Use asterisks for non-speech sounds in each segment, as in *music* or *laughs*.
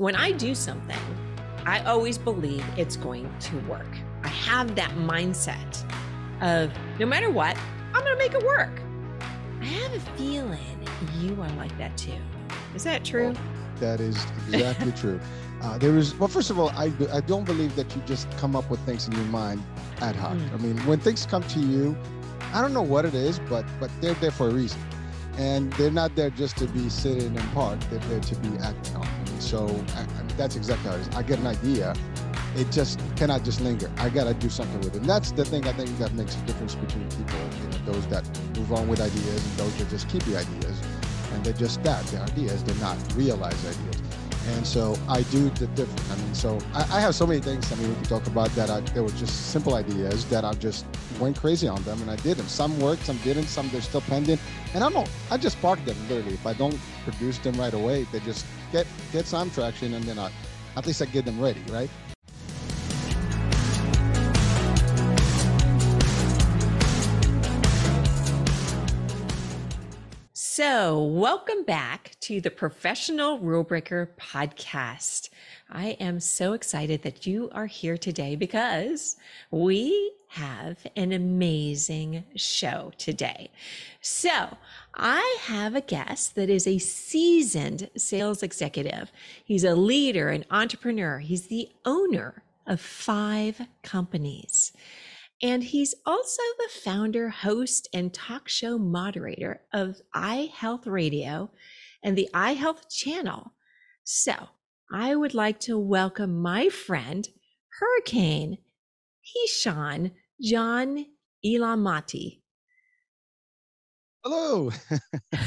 when I do something, I always believe it's going to work. I have that mindset of no matter what, I'm going to make it work. I have a feeling you are like that too. Is that true? Well, that is exactly true. Uh, there is well, first of all, I I don't believe that you just come up with things in your mind ad hoc. Mm. I mean, when things come to you, I don't know what it is, but but they're there for a reason, and they're not there just to be sitting and parked. They're there to be acting on. So I, I mean, that's exactly how it is. I get an idea, it just cannot just linger. I gotta do something with it. And that's the thing I think that makes a difference between people, you know, those that move on with ideas and those that just keep the ideas. And they're just that, they're ideas, they're not realized ideas. And so I do the different. I mean, so I, I, have so many things. I mean, we can talk about that. I, there were just simple ideas that I just went crazy on them, and I did them. Some worked, some didn't. Some they're still pending, and I don't. I just park them literally. If I don't produce them right away, they just get get some traction, and then I, at least I get them ready, right? So, welcome back to the Professional Rule Breaker podcast. I am so excited that you are here today because we have an amazing show today. So, I have a guest that is a seasoned sales executive. He's a leader, an entrepreneur, he's the owner of five companies. And he's also the founder, host, and talk show moderator of iHealth Radio and the iHealth channel. So I would like to welcome my friend, Hurricane Hicham John Elanmati. Hello. *laughs*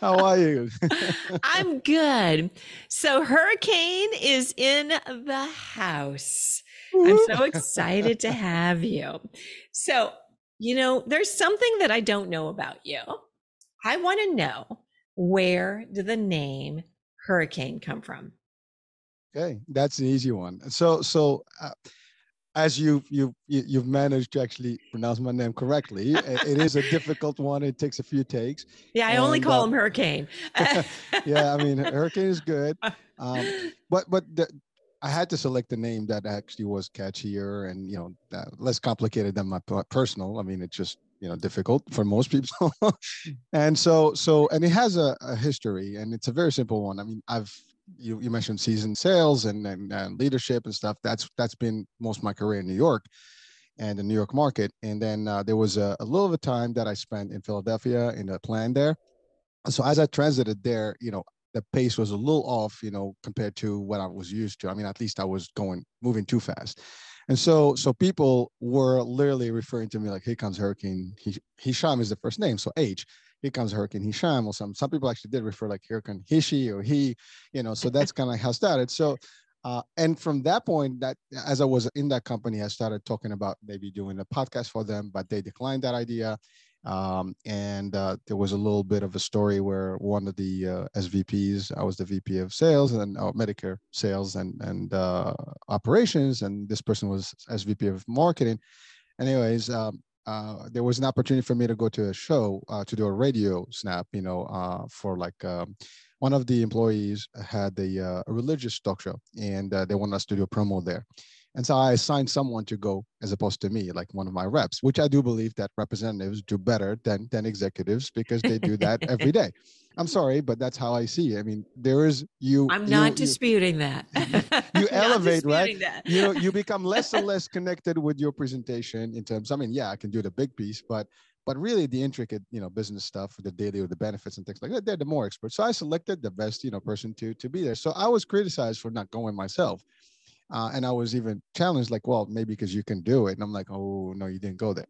How are you? *laughs* I'm good. So, Hurricane is in the house. I'm *laughs* so excited to have you. So, you know, there's something that I don't know about you. I want to know where did the name Hurricane come from? Okay, that's an easy one. So, so uh, as you you you've managed to actually pronounce my name correctly, it is a difficult one. It takes a few takes. Yeah, I and, only call uh, him Hurricane. *laughs* yeah, I mean Hurricane is good, *laughs* um, but but the, I had to select a name that actually was catchier and you know less complicated than my personal. I mean, it's just you know difficult for most *laughs* people, and so so and it has a, a, history and it's a very simple one. I mean, I've you, you mentioned season sales and, and, and leadership and stuff. That's that's been most of my career in New York and the New York market. And then uh, there was a, a little of time that I spent in Philadelphia in a plan there. So as I transited there, you know, the pace was a little off, you know, compared to what I was used to. I mean, at least I was going moving too fast. And so so people were literally referring to me like, here comes Hurricane. Hicham is the first name. So H, here comes Hurricane Hicham or some some people actually did refer like Hurricane Hishi or he, you know, so that's kind of how it started. So uh, and from that point, that as I was in that company, I started talking about maybe doing a podcast for them, but they declined that idea. Um, and uh, there was a little bit of a story where one of the uh, SVPs, I was the VP of sales and uh, Medicare sales and and uh, operations, and this person was SVP of marketing. Anyways, um, uh, there was an opportunity for me to go to a show uh, to do a radio snap, you know, for like. Um, one of the employees had a, a religious talk show and they wanted us to do a promo there. And so I assigned someone to go as opposed to me, like one of my reps, which I do believe that representatives do better than, than executives because they do that every day. I'm *laughs* sorry, but that's how I see it. I mean, there is you. I'm not you, disputing *laughs* you, *laughs* that. you elevate, right? That. you know, you become less and less connected with your presentation in terms. I mean, yeah, I can do the big piece, but but really the intricate, you know, business stuff, the daily or the benefits and things like that, they're the more experts. So I selected the best, you know, person to to be there. So I was criticized for not going myself uh, and I was even challenged, like, well, maybe because you can do it. And I'm like, oh, no, you didn't go there.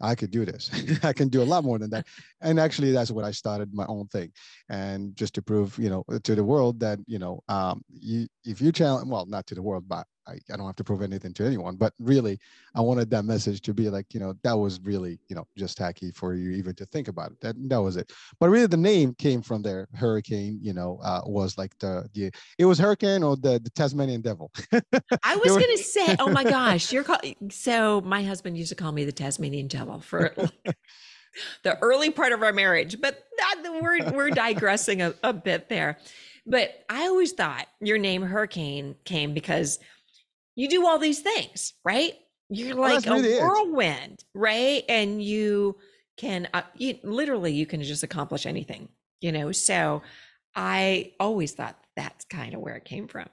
I could do this. *laughs* I can do a lot more than that. And actually, that's what I started my own thing, and just to prove, you know, to the world that you know, um, you if you challenge, well, not to the world, but I, I don't have to prove anything to anyone. But really, I wanted that message to be like, you know, that was really, you know, just tacky for you even to think about it. That that was it. But really, the name came from there. Hurricane, you know, uh, was like the the it was hurricane or the the Tasmanian devil. I *laughs* was gonna say, oh my gosh, you're call- so my husband used to call me the Tasmanian devil for like, *laughs* the early part of our marriage, but that we're we're digressing a, a bit there. But I always thought your name Hurricane came because you do all these things, right? You're like a whirlwind, right? And you can uh, you, literally you can just accomplish anything, you know. So I always thought that's kind of where it came from.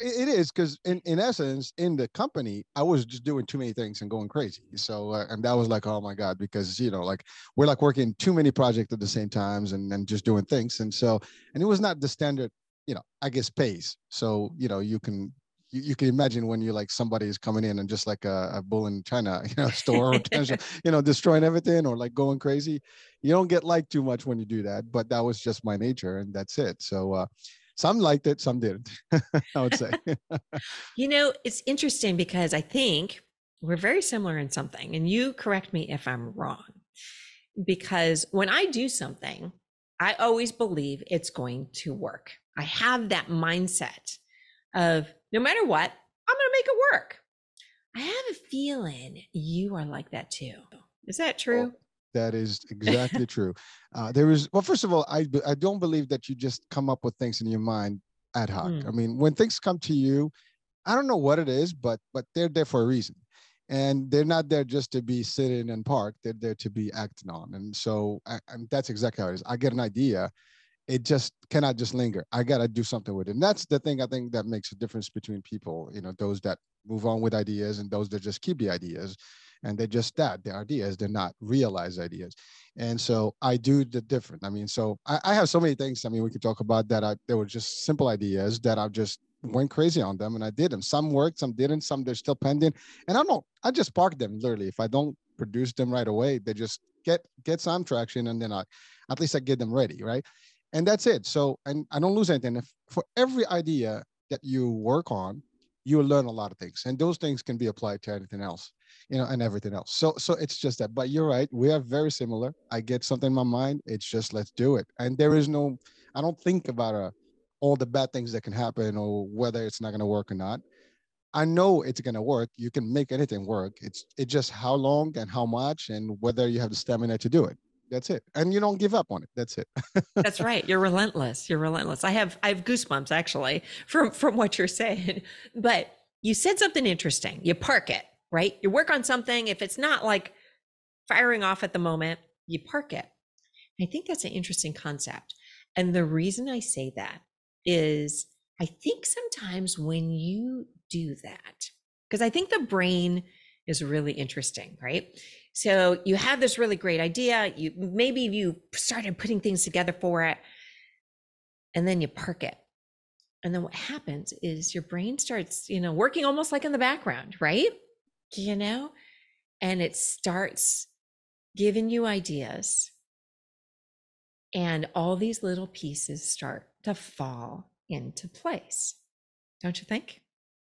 It it is because in, in essence, in the company, I was just doing too many things and going crazy. So, uh, and that was like, oh my God, because, you know, like we're like working too many projects at the same times and, and just doing things. And so, and it was not the standard, you know, I guess pace. So, you know, you can, you, you can imagine when you're like somebody is coming in and just like a, a bull in China, *laughs* you know, store *laughs* you know, destroying everything or like going crazy. You don't get liked too much when you do that, but that was just my nature and that's it. So, uh, some liked it, some didn't. *laughs* I would say. You know, it's interesting because I think we're very similar in something, and you correct me if I'm wrong. Because when I do something, I always believe it's going to work. I have that mindset of no matter what, I'm going to make it work. I have a feeling you are like that too. Is that true? That is exactly *laughs* true. Uh, there is well, first of all, I, I don't believe that you just come up with things in your mind ad hoc. Mm. I mean, when things come to you, I don't know what it is, but but they're there for a reason, and they're not there just to be sitting and parked. They're there to be acted on, and so I, and that's exactly how it is. I get an idea, it just cannot just linger. I got to do something with it, and that's the thing I think that makes a difference between people. You know, those that move on with ideas and those that just keep the ideas. And they're just that they're ideas they're not realized ideas. And so i do the different. I mean so i, I have so many things i mean we could talk about that i they were just simple ideas that i just went crazy on them and i did them. Some worked some didn't some they're still pending. And i don't i just park them literally. If i don't produce them right away they just get get some traction and then i at least i get them ready right and that's it so and i don't lose anything if for every idea that you work on you learn a lot of things and those things can be applied to anything else you know, and everything else. So, so it's just that. But you're right. We are very similar. I get something in my mind. It's just let's do it. And there is no. I don't think about uh, all the bad things that can happen or whether it's not going to work or not. I know it's going to work. You can make anything work. It's it's just how long and how much and whether you have the stamina to do it. That's it. And you don't give up on it. That's it. That's right. You're relentless. You're relentless. I have I have goosebumps actually from from what you're saying. *laughs* But you said something interesting. You park it, right? You work on something. If it's not like firing off at the moment, you park it. I think that's an interesting concept. And the reason I say that is I think sometimes when you do that, because I think the brain is really interesting, right? So you have this really great idea, you maybe you started putting things together for it and then you park it. And then what happens is your brain starts, you know, working almost like in the background, right? You know, and it starts giving you ideas and all these little pieces start to fall into place. Don't you think?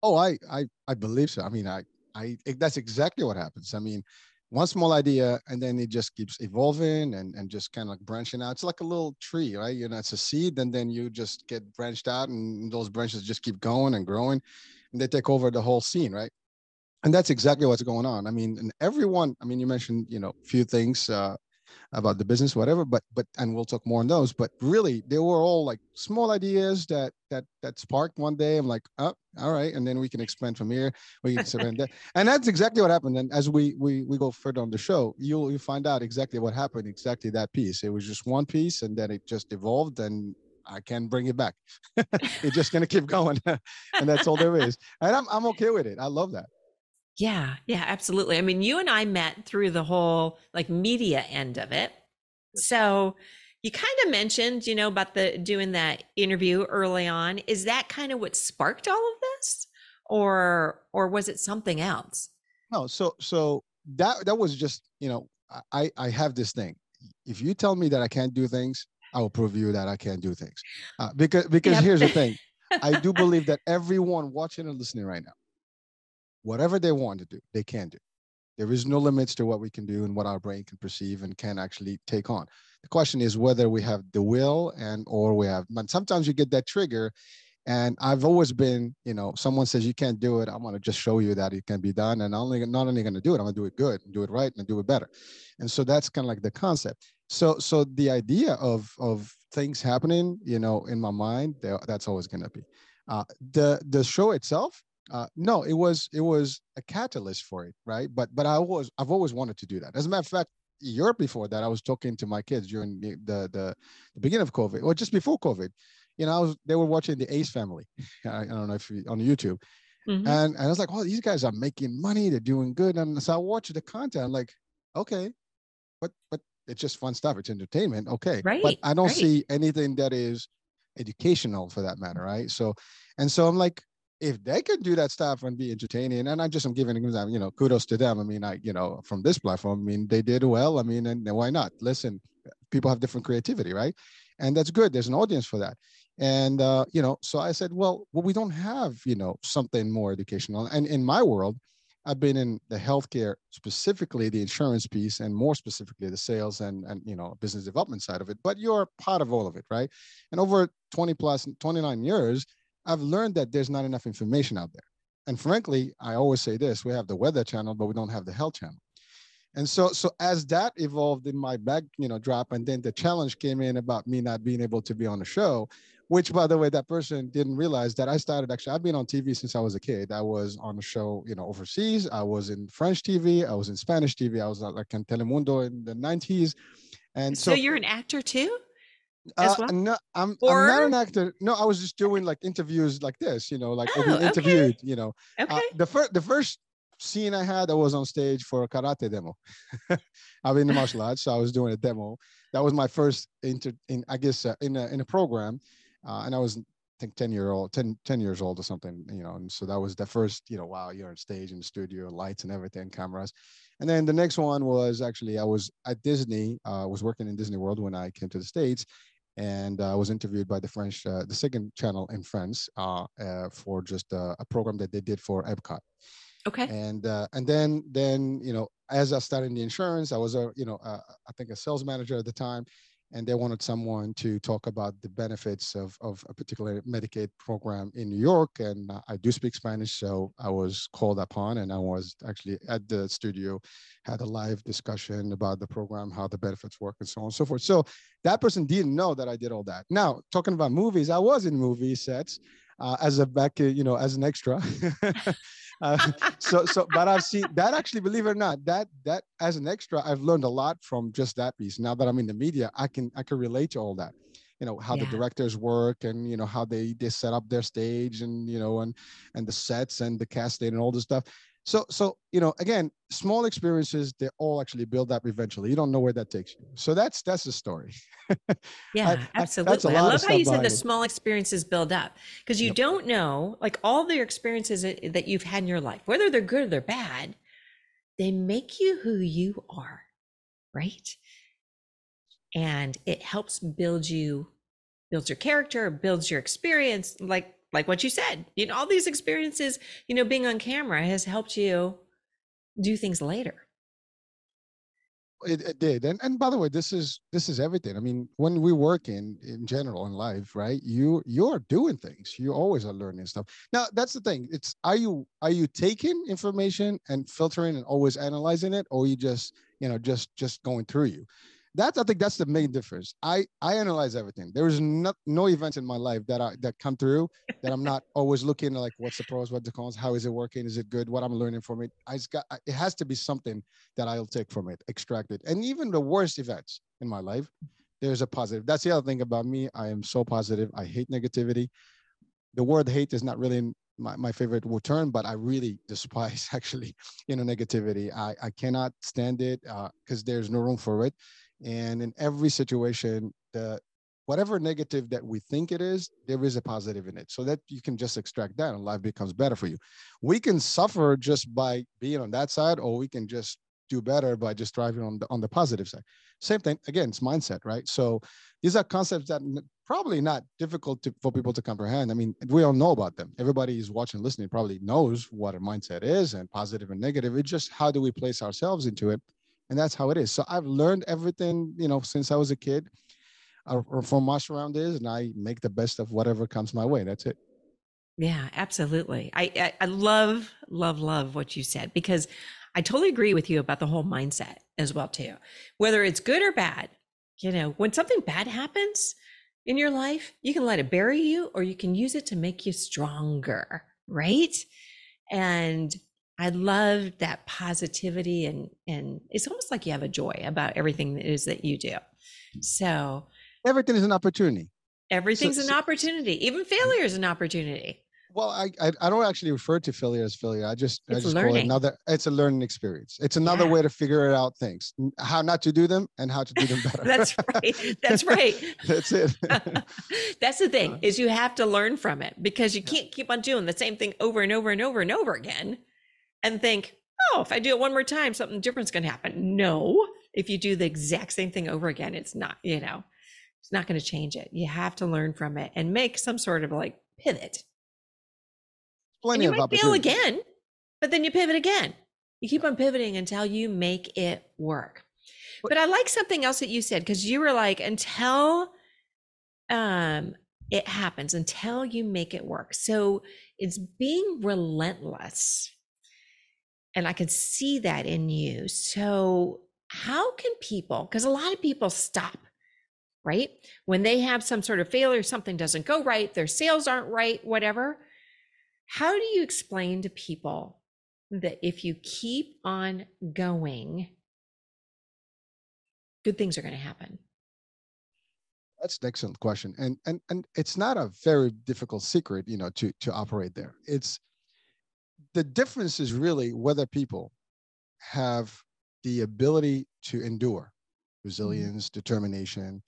Oh, I I I believe so. I mean, I I that's exactly what happens. I mean, one small idea and then it just keeps evolving and and just kind of like branching out. It's like a little tree, right? You know, it's a seed, and then you just get branched out, and those branches just keep going and growing, and they take over the whole scene, right? And that's exactly what's going on. I mean, and everyone. I mean, you mentioned you know a few things. Uh, about the business whatever but but and we'll talk more on those but really they were all like small ideas that that that sparked one day i'm like oh all right and then we can expand from here we can expand that *laughs* and that's exactly what happened and as we we we go further on the show you'll you find out exactly what happened exactly that piece it was just one piece and then it just evolved and I can't bring it back. *laughs* it's just gonna keep going, *laughs* and that's all there is. And I'm I'm okay with it. I love that. Yeah, yeah, absolutely. I mean, you and I met through the whole like media end of it. So you kind of mentioned, you know, about the doing that interview early on. Is that kind of what sparked all of this? Or or was it something else? No, so so that that was just you know I I have this thing. If you tell me that I can't do things, I will prove you that I can't do things. Uh, because because Yep. here's the thing, I do *laughs* believe that everyone watching and listening right now, whatever they want to do, they can do. There is no limits to what we can do and what our brain can perceive and can actually take on. The question is whether we have the will and or we have. But sometimes you get that trigger, and I've always been, you know, someone says you can't do it. I'm gonna just show you that it can be done, and I'm only not only gonna do it, I'm gonna do it good, do it right, and do it better. And so that's kind of like the concept. so so the idea of of things happening you know in my mind that's always going to be uh, the the show itself uh, no it was it was a catalyst for it right but but i was i've always wanted to do that as a matter of fact a year before that i was talking to my kids during the the, the, the beginning of covid or just before covid you know i was they were watching the ace family *laughs* i, I don't know if you, on youtube mm-hmm. and, and i was like oh these guys are making money they're doing good and so i watched the content I'm like okay but but it's just fun stuff. It's entertainment. Okay. Right. But I don't right. see anything that is educational for that matter. Right. So, and so I'm like, if they can do that stuff and be entertaining, and I'm just am giving them, you know, kudos to them. I mean, I, you know, from this platform, I mean, they did well. I mean, and why not? Listen, people have different creativity, right? And that's good. There's an audience for that. And uh, you know, so I said, well, well, we don't have, you know, something more educational. And in my world, I've been in the healthcare, specifically the insurance piece, and more specifically the sales and and you know business development side of it. But you're part of all of it, right? And over 20 plus 29 years, I've learned that there's not enough information out there. And frankly, I always say this: we have the weather channel, but we don't have the health channel. And so, so as that evolved in my back, you know, drop, and then the challenge came in about me not being able to be on the show which by the way that person didn't realize that i started actually i've been on tv since i was a kid. I was on a show you know overseas. I was in french tv i was in spanish tv i was like in telemundo in the 90s and so, so you're an actor too uh, well? no, I'm, or... I'm not an actor. No, I was just doing like interviews like this, you know, like oh, being interviewed, okay. you know. Uh, okay. Uh, the first, the first scene I had, I was on stage for a karate demo. *laughs* I've been in martial arts, so I was doing a demo. That was my first inter, in I guess, uh, in a in a program uh, and I was I think 10 year old 10, 10 years old or something you know and so that was the first you know wow you're on stage in the studio lights and everything cameras and then the next one was actually I was at Disney uh, was working in Disney World when I came to the States and I uh, was interviewed by the French, uh, the second channel in France, uh, uh, for just a program that they did for Epcot. Okay. And uh, and then then you know as I started in the insurance, I was a you know I think a sales manager at the time, and they wanted someone to talk about the benefits of, of a particular Medicaid program in New York. And I do speak Spanish, so I was called upon, and I was actually at the studio, had a live discussion about the program, how the benefits work, and so on and so forth. So that person didn't know that I did all that. Now, talking about movies, I was in movie sets uh, as a back, you know, as an extra. *laughs* uh, *laughs* so, so, but I've seen that actually, believe it or not, that that as an extra, I've learned a lot from just that piece. Now that I'm in the media, I can I can relate to all that. You know how yeah. the directors work, and you know how they they set up their stage, and you know, and and the sets and the casting and all this stuff so so you know again small experiences they all actually build up eventually. You don't know where that takes you. So that's that's the story. *laughs* Yeah I, absolutely. I, I love how you said the small experiences build up because you yep. don't know like all the experiences that you've had in your life whether they're good or they're bad they make you who you are right? And it helps build you builds your character builds your experience like like what you said you know all these experiences you know being on camera has helped you do things later. It, it, did and and by the way this is this is everything. I mean when we work in in general in life right you you're doing things. You always are learning stuff. Now that's the thing it's are you are you taking information and filtering and always analyzing it or you just you know just just going through you that's I think that's the main difference. I I analyze everything. There is no no events in my life that I that come through that I'm not *laughs* always looking at like what's the pros, what's the cons, how is it working, is it good, what I'm learning from it. I just got it has to be something that I'll take from it, extract it. And even the worst events in my life, there's a positive. That's the other thing about me. I am so positive. I hate negativity. The word hate is not really my, my favorite term, but I really *laughs* despise actually, you know, negativity. I, I cannot stand it because uh, there's no room for it. And in every situation, the whatever negative that we think it is, there is a positive in it. So that you can just extract that and life becomes better for you. We can suffer just by being on that side, or we can just do better by just driving on the on the positive side. Same thing, again, it's mindset, right? So these are concepts that probably not difficult to, for people to comprehend. I mean, we all know about them. Everybody is watching, listening, probably knows what a mindset is and positive and negative. It's just how do we place ourselves into it and that's how it is. So I've learned everything, you know, since I was a kid, uh, from martial around and I make the best of whatever comes my way. That's it. Yeah, absolutely. I, I, I love, love, love what you said because I totally agree with you about the whole mindset as well too. Whether it's good or bad, You know, when something bad happens in your life, you can let it bury you or you can use it to make you stronger, right? And I love that positivity and and it's almost like you have a joy about everything that is that you do. So everything is an opportunity. Everything's so, an so, opportunity. Even failure is an opportunity. Well, I, I, I don't actually refer to failure as failure. I just it's I just learning. call it another. It's a learning experience. It's another yeah. way to figure out things, how not to do them, and how to do them *laughs* better. That's right. That's *laughs* right. That's it. *laughs* That's the thing uh-huh. is you have to learn from it because you can't keep on doing the same thing over and over and over and over again, and think, oh, if I do it one more time, something different's going to happen. No, if you do the exact same thing over again, it's not. You know, it's not going to change it. You have to learn from it and make some sort of like pivot. Plenty and you of might fail again, but then you pivot again. You keep on pivoting until you make it work. But I like something else that you said because you were like, until um, it happens, until you make it work. So it's being relentless. And I can see that in you. So, how can people, because a lot of people stop right? When they have some sort of failure, something doesn't go right, their sales aren't right, whatever. How do you explain to people that if you keep on going, good things are going to happen? That's an excellent question. And and and it's not a very difficult secret, you know, to to operate there. It's the difference is really whether people have the ability to endure mm-hmm. resilience, mm-hmm. determination,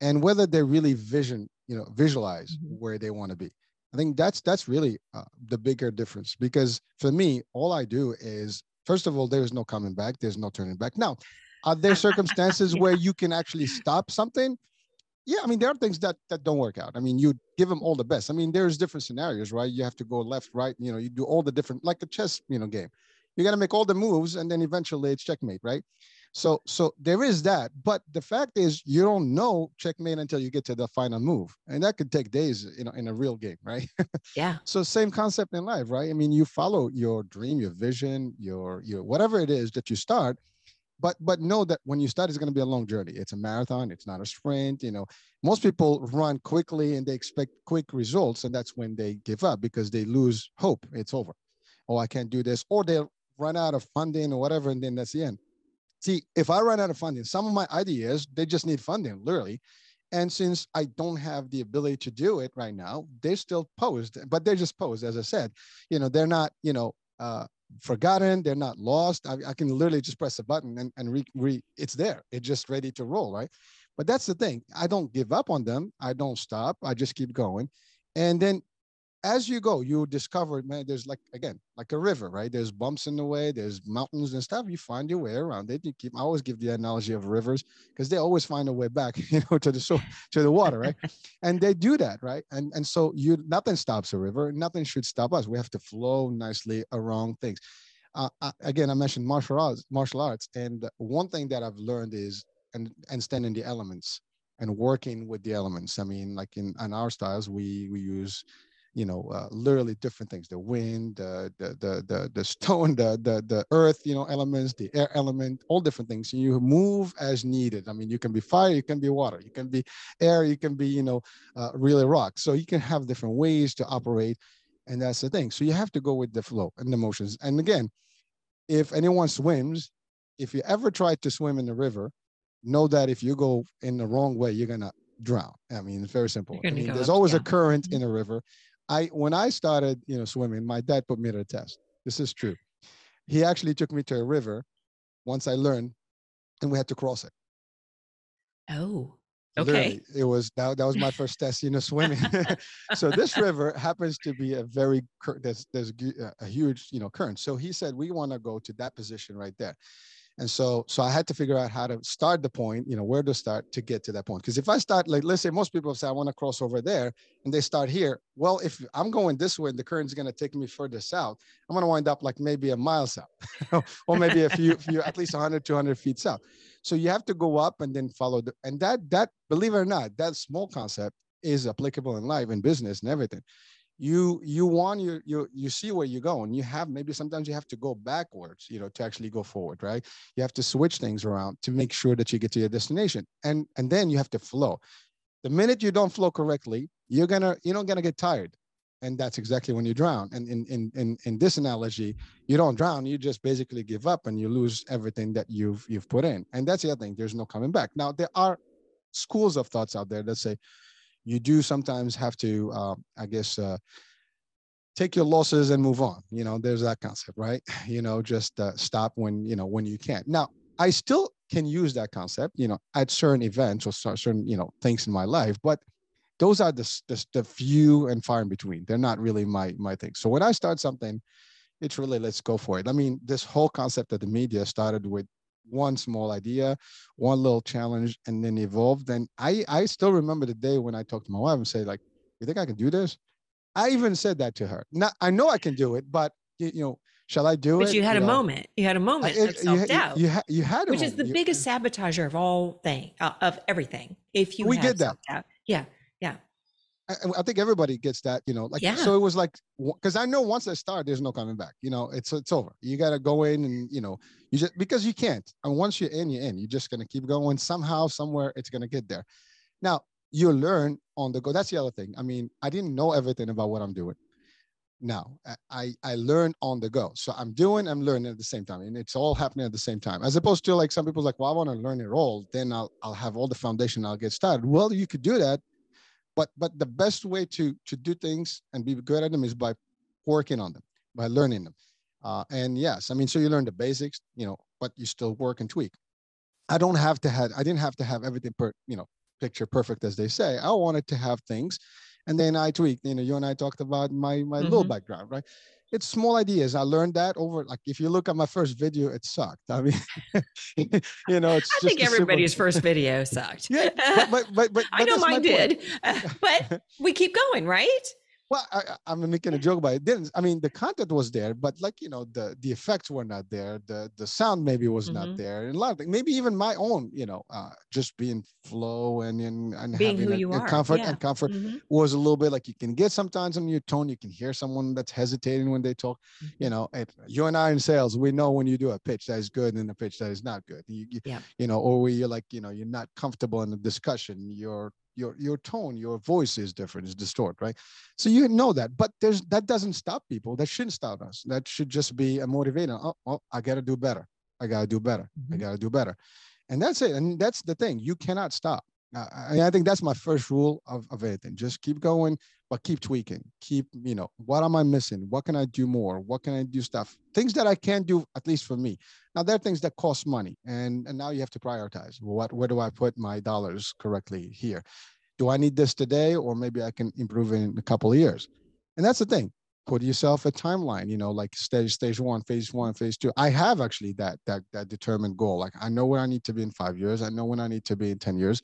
and whether they really vision you know visualize mm-hmm. where they want to be i think that's that's really uh, the bigger difference because for me all i do is first of all there's no coming back there's no turning back now are there *laughs* circumstances yeah. where you can actually stop something yeah i mean there are things that that don't work out i mean you give them all the best i mean there's different scenarios right you have to go left right you know you do all the different like a chess you know game you got to make all the moves and then eventually it's checkmate right so so there is that, but the fact is you don't know checkmate until you get to the final move, and that could take days, you know, in a real game, right? *laughs* Yeah. so same concept in life, right? I mean, you follow your dream, your vision, your your whatever it is that you start, but but know that when you start, it's going to be a long journey. It's a marathon. It's not a sprint. You know, most people run quickly and they expect quick results, and that's when they give up because they lose hope. It's over. Oh, I can't do this, or they'll run out of funding or whatever, and then that's the end see, if I run out of funding, some of my ideas, they just need funding, literally. And since I don't have the ability to do it right now, they're still posed, but they're just posed, as I said. You know, they're not, you know, uh, forgotten, they're not lost. I, I, can literally just press a button and, and re, re, it's there. It's just ready to roll, right? But that's the thing. I don't give up on them. I don't stop. I just keep going. And then as you go, you discover, man, there's like, again, like a river, right? There's bumps in the way, there's mountains and stuff. You find your way around it. You keep, I always give the analogy of rivers because they always find a way back, *laughs* you know, to the so to the water, right? *laughs* and they do that, right? And and so you, nothing stops a river. Nothing should stop us. We have to flow nicely around things. Uh, I, again, I mentioned martial arts, martial arts, and one thing that I've learned is and and standing the elements and working with the elements. I mean, like in, in our styles, we we use you know, uh, literally different things: the wind, the the the the, the stone, *laughs* the, the the earth, you know, elements, the air element, all different things. You move as needed. I mean, you can be fire, you can be water, you can be air, you can be, you know, uh, really rock. So you can have different ways to operate, and that's the thing. So you have to go with the flow and the motions. And again, if anyone swims, if you ever try to swim in the river, know that if you go in the wrong way, you're gonna drown. I mean, it's very simple. I mean, there's always a current mm-hmm. in a river. I when I started, you know, swimming, my dad put me to the test. This is true. He actually took me to a river once I learned, and we had to cross it. Oh, okay. Literally, it was that, that was my first *laughs* test, you know, swimming. *laughs* so this river happens to be a very there's there's a huge you know current. So he said we want to go to that position right there. And so, so I had to figure out how to start the point, you know, where to start to get to that point. Because if I start, like, let's say most people say, I want to cross over there, and they start here. Well, if I'm going this way and the current's going to take me further south, I'm going to wind up like maybe a mile south, *laughs* or maybe a few, few, at least 100, 200 feet south. So you have to go up and then follow the, and that, that, believe it or not, that small concept is applicable in life and business and everything you you want you you you see where you're going. You have maybe sometimes you have to go backwards you know to actually go forward right? You have to switch things around to make sure that you get to your destination. And and then you have to flow. The minute you don't flow correctly you're gonna you're not gonna get tired. And that's exactly when you drown. And in in in, in this analogy you don't drown you just basically give up and you lose everything that you've you've put in. And that's the other thing there's no coming back. Now there are schools of thoughts out there that say you do sometimes have to, uh, I guess, uh, take your losses and move on. You know, there's that concept, right? *laughs* You know, just uh, stop when you know when you can't. Now, I still can use that concept, you know, at certain events or certain you know things in my life, but those are the, the, the few and far in between. They're not really my my thing. So when I start something, it's really let's go for it. I mean, this whole concept of the media started with one small idea, one little challenge, and then evolved. And I, I still remember the day when I talked to my wife and say, like, you think I can do this? I even said that to her. Now I know I can do it, but you, you know, shall I do but it? But you had you a know, moment. You had a moment I, of self doubt. You, you, you, had, which moment. is the biggest sabotager of all thing uh, of everything. If you we did that. Yeah. I, I, think everybody gets that, you know, like, yeah. so it was like, cause I know once I start, there's no coming back, you know, it's, it's over. You got to go in and, you know, you just, because you can't. And once you're in, you're in, you're just going to keep going somehow, somewhere it's going to get there. Now you learn on the go. That's the other thing. I mean, I didn't know everything about what I'm doing. Now I, I learned on the go. So I'm doing, I'm learning at the same time and it's all happening at the same time, as opposed to like some people's like, well, I want to learn it all. Then I'll, I'll have all the foundation. I'll get started. Well, you could do that but but the best way to to do things and be good at them is by working on them by learning them. Uh, and yes i mean so you learn the basics you know but you still work and tweak. I don't have to have i didn't have to have everything per you know picture perfect as they say. I wanted to have things and then i tweaked. You know you and i talked about my my mm-hmm. little background right it's small ideas. I learned that over like if you look at my first video, it sucked. I mean, *laughs* you know, it's. I think everybody's simple... first video sucked. yeah, but but but, *laughs* but I know mine did, *laughs* but we keep going, right? Well, I, am making a joke about it. Didn't I mean the content was there, but like you know the the effects were not there. The the sound maybe was mm-hmm. not there, and a lot of things. Maybe even my own, you know, uh, just being flow and and, and being having who a, you are. comfort yeah. and comfort mm-hmm. was a little bit like you can get sometimes on your tone. You can hear someone that's hesitating when they talk. Mm-hmm. You know, it, you and I in sales, we know when you do a pitch that is good and a pitch that is not good. You, you, yeah. you know, or you're like you know you're not comfortable in the discussion. You're your your tone your voice is different is distorted right? So you know that but there's that doesn't stop people. That shouldn't stop us. That should just be a motivator. Oh, oh i gotta do better. I gotta do better. Mm-hmm. i gotta do better. And that's it. And that's the thing. You cannot stop I, I think that's my first rule of, of anything. Just keep going but keep tweaking. Keep you know what am i missing? What can i do more? What can i do stuff? Things that i can do at least for me. Now there are things that cost money and and now you have to prioritize. What where do i put my dollars correctly here? Do i need this today or maybe i can improve in a couple of years? And that's the thing. Put yourself a timeline you know like stage stage one phase one phase two. I have actually that that that determined goal. Like i know where i need to be in five years. I know when i need to be in 10 years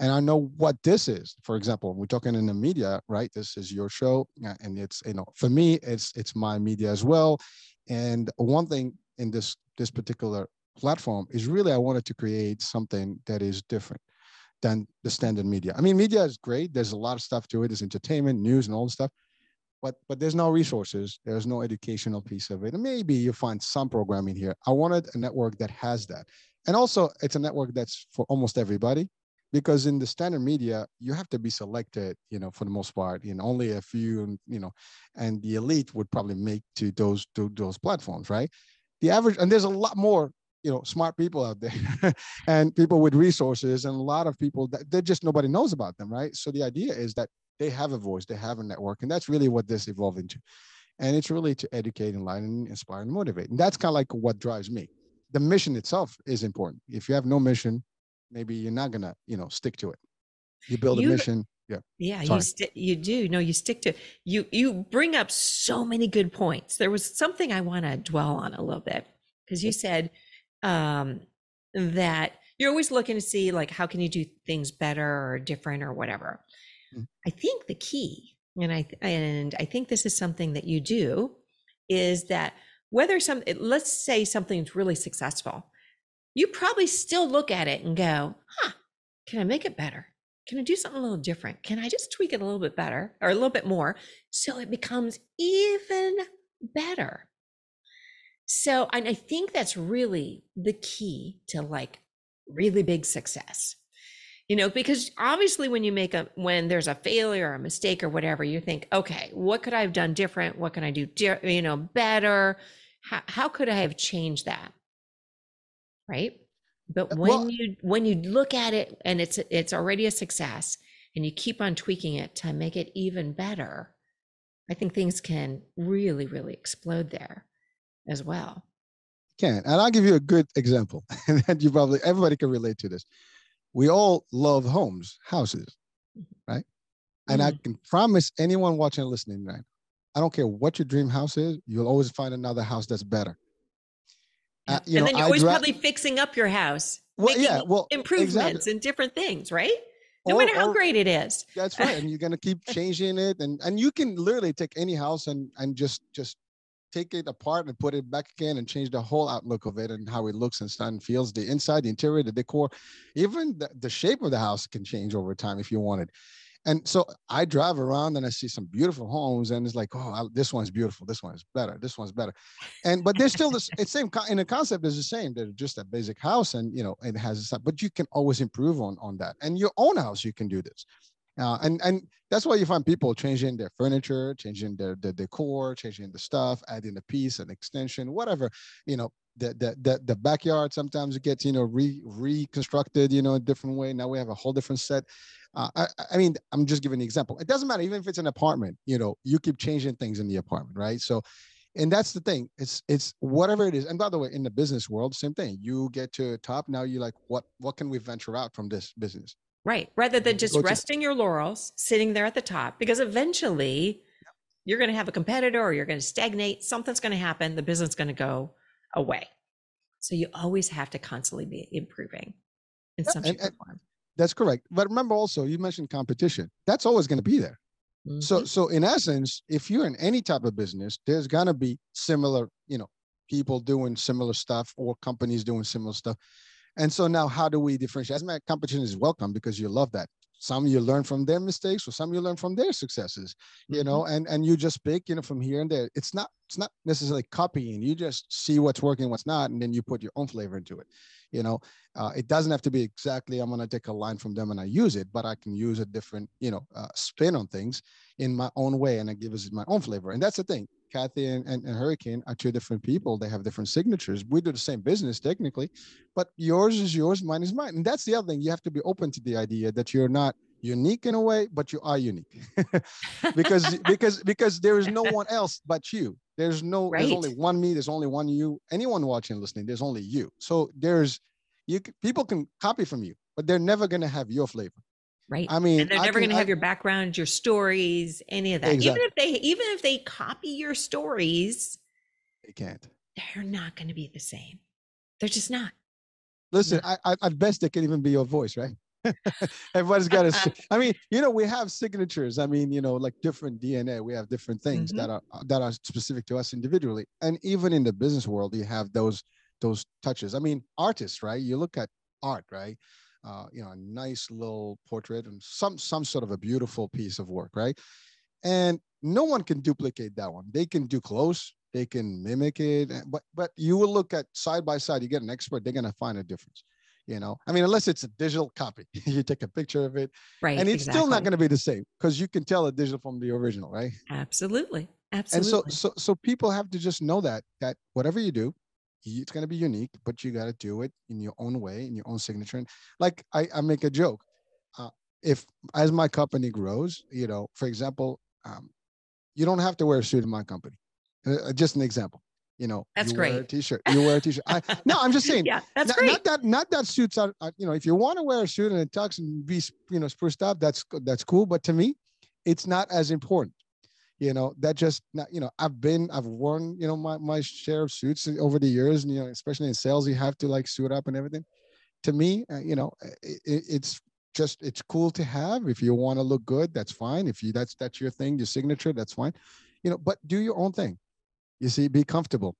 and I know what this is. For example, we're talking in the media, right? This is your show, uh, and it's you know for me, it's it's my media as well. And one thing in this this particular platform is really I wanted to create something that is different than the standard media. I mean, media is great. There's a lot of stuff to it. There's entertainment, news, and all the stuff. But, but there's no resources. There's no educational piece of it. And maybe you find some programming here. I wanted a network that has that. And also, it's a network that's for almost everybody because in the standard media you have to be selected you know for the most part and only a few you know and the elite would probably make to those to those platforms right? The average and there's a lot more you know smart people out there *laughs* and people with resources and a lot of people that they just nobody knows about them right? So the idea is that they have a voice they have a network and that's really what this evolved into. And it's really to educate enlighten inspire and motivate. And that's kind of like what drives me. The mission itself is important. If you have no mission maybe you're not gonna you know stick to it. You build you, a mission. Yeah yeah Sorry. you st- you do. No you stick to you you bring up so many good points. There was something i want to dwell on a little bit because you said um that you're always looking to see like how can you do things better or different or whatever. Mm-hmm. i think the key and i and i think this is something that you do is that whether some let's say something's really successful you probably still look at it and go, huh, can I make it better? Can I do something a little different? Can I just tweak it a little bit better or a little bit more so it becomes even better? So, and I think that's really the key to like really big success. You know, because obviously when you make a when there's a failure or a mistake or whatever, you think, okay, what could I have done different? What can I do, you know, better? How, how could I have changed that? Right? But uh, when well, you when you look at it and it's it's already a success and you keep on tweaking it to make it even better, I think things can really, really explode there as well. Can and I'll give you a good example, *laughs* and you probably everybody can relate to this. We all love homes, houses, mm-hmm. right? And mm-hmm. I can promise anyone watching and listening right, I don't care what your dream house is, you'll always find another house that's better. Uh, you and know, then you're always dra- probably fixing up your house, well, yeah, well, improvements exactly. and different things, right? No or, matter how or, great it is. That's right, and *laughs* you're gonna keep changing it, and and you can literally take any house and and just just take it apart and put it back again and change the whole outlook of it and how it looks and and feels. The inside, the interior, the decor, even the, the shape of the house can change over time if you wanted. And so I drive around and I see some beautiful homes, and it's like, oh, this one's beautiful. This one's better. This one's better. And but there's still. It's same in the concept is the same. They're just a basic house, and you know it has. A but you can always improve on on that. And your own house, you can do this. Uh, and and that's why you find people changing their furniture, changing their the decor, changing the stuff, adding a piece, an extension, whatever. You know, the the the, the backyard sometimes it gets you know re reconstructed, you know, a different way. Now we have a whole different set. Uh, I, I mean, I'm just giving an example. It doesn't matter, even if it's an apartment. You know, you keep changing things in the apartment, right? So and that's the thing it's it's whatever it is and by the way in the business world same thing you get to top now you're like what what can we venture out from this business Right. Rather than just resting your laurels, sitting there at the top, because eventually you're going to have a competitor or you're going to stagnate. Something's going to happen. The business is going to go away. So you always have to constantly be improving in some shape or form. That's correct. But remember also, you mentioned competition. That's always going to be there. Mm-hmm. So, so in essence, if you're in any type of business, there's going to be similar, you know, people doing similar stuff or companies doing similar stuff. And so now, how do we differentiate? As my competition is welcome because you love that. Some you learn from their mistakes, or some you learn from their successes. You mm-hmm. know, and and you just pick, you know, from here and there. It's not it's not necessarily copying. You just see what's working, what's not, and then you put your own flavor into it. You know, uh, it doesn't have to be exactly. I'm gonna take a line from them and I use it, but I can use a different, you know, uh, spin on things in my own way, and I give it my own flavor. And that's the thing. Kathy and, and, and, Hurricane are two different people. They have different signatures. We do the same business technically, but yours is yours, mine is mine. And that's the other thing. You have to be open to the idea that you're not unique in a way, but you are unique. *laughs* because *laughs* because because there is no one else but you. There's no right. there's only one me, there's only one you. Anyone watching listening, there's only you. So there's you people can copy from you, but they're never going to have your flavor. Right. I mean, and they're never going to have your background, your stories, any of that. Exactly. Even if they, even if they copy your stories, they can't. They're not going to be the same. They're just not. Listen, no. I, I, at best, it can even be your voice, right? *laughs* Everybody's got a. *laughs* I mean, you know, we have signatures. I mean, you know, like different DNA. We have different things mm-hmm. that are that are specific to us individually, and even in the business world, you have those those touches. I mean, artists, right? You look at art, right? Uh, you know, a nice little portrait and some some sort of a beautiful piece of work, right? And no one can duplicate that one. They can do close, they can mimic it, but but you will look at side by side. You get an expert, they're gonna find a difference. You know, I mean, unless it's a digital copy, *laughs* you take a picture of it, right? And it's exactly. still not going to be the same because you can tell a digital from the original, right? Absolutely, absolutely. And so, so, so people have to just know that that whatever you do, it's going to be unique, but you got to do it in your own way, in your own signature. And like I, I make a joke, uh, if as my company grows, you know, for example, um, you don't have to wear a suit in my company. Uh, uh just an example. You know, that's you great. Wear a t-shirt. You wear a t-shirt. I, *laughs* no, I'm just saying. yeah, that's not, great. Not that, not that suits are. Uh, you know, if you want to wear a suit and a tux and be, you know, spruced up, that's that's cool. But to me, it's not as important you know that just not you know i've been i've worn you know my, my share of suits over the years and you know especially in sales you have to like suit up and everything. To me uh, you know it, it's just it's cool to have. If you want to look good that's fine. If you that's that's your thing your signature that's fine. You know but do your own thing. You see be comfortable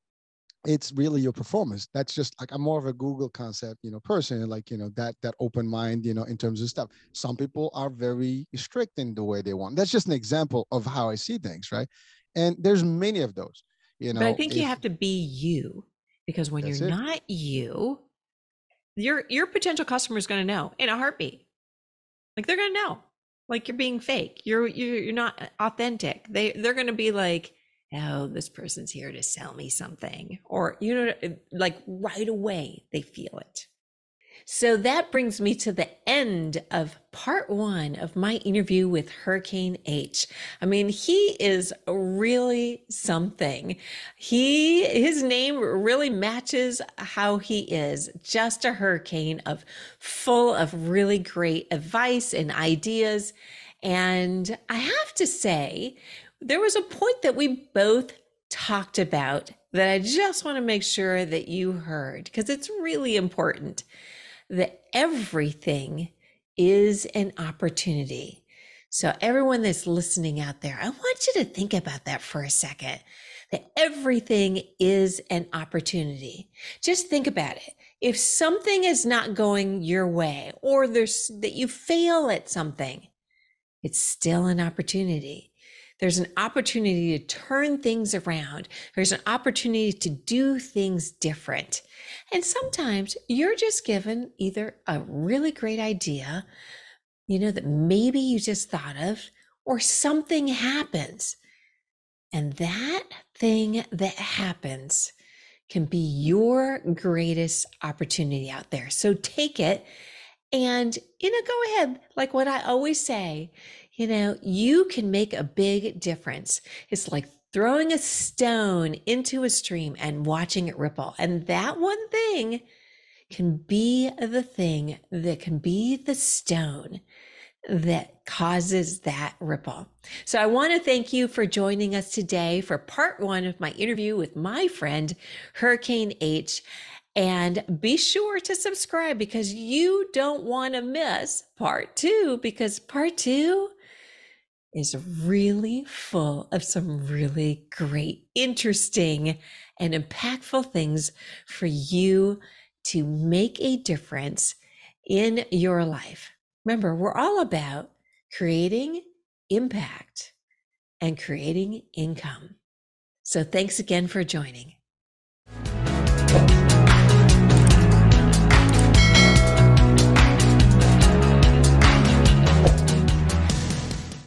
it's really your performance. That's just like i'm more of a google concept you know person like you know that that open mind you know in terms of stuff. Some people are very strict in the way they want. That's just an example of how i see things right? And there's many of those you know but i think if, you have to be you because when you're it. not you your your potential customer is going to know in a heartbeat. Like they're going to know. Like you're being fake. You're you're, you're not uh, authentic. They they're going to be like oh, this person's here to sell me something. Or, you know, like right away they feel it. So that brings me to the end of part one of my interview with Hurricane H. I mean, he is really something. He, his name really matches how he is just a hurricane of full of really great advice and ideas. And I have to say, there was a point that we both talked about that I just want to make sure that you heard because it's really important that everything is an opportunity. So, everyone that's listening out there, I want you to think about that for a second that everything is an opportunity. Just think about it. If something is not going your way or there's that you fail at something, it's still an opportunity. There's an opportunity to turn things around. There's an opportunity to do things different. And sometimes you're just given either a really great idea, you know, that maybe you just thought of, or something happens. And that thing that happens can be your greatest opportunity out there. So take it and, you know, go ahead. Like what I always say you know, you can make a big difference. It's like throwing a stone into a stream and watching it ripple. And that one thing can be the thing that can be the stone that causes that ripple. So I want to thank you for joining us today for part one of my interview with my friend, Hurricane H. And be sure to subscribe because you don't want to miss part two, because part two is really full of some really great, interesting, and impactful things for you to make a difference in your life. Remember, we're all about creating impact and creating income. So thanks again for joining.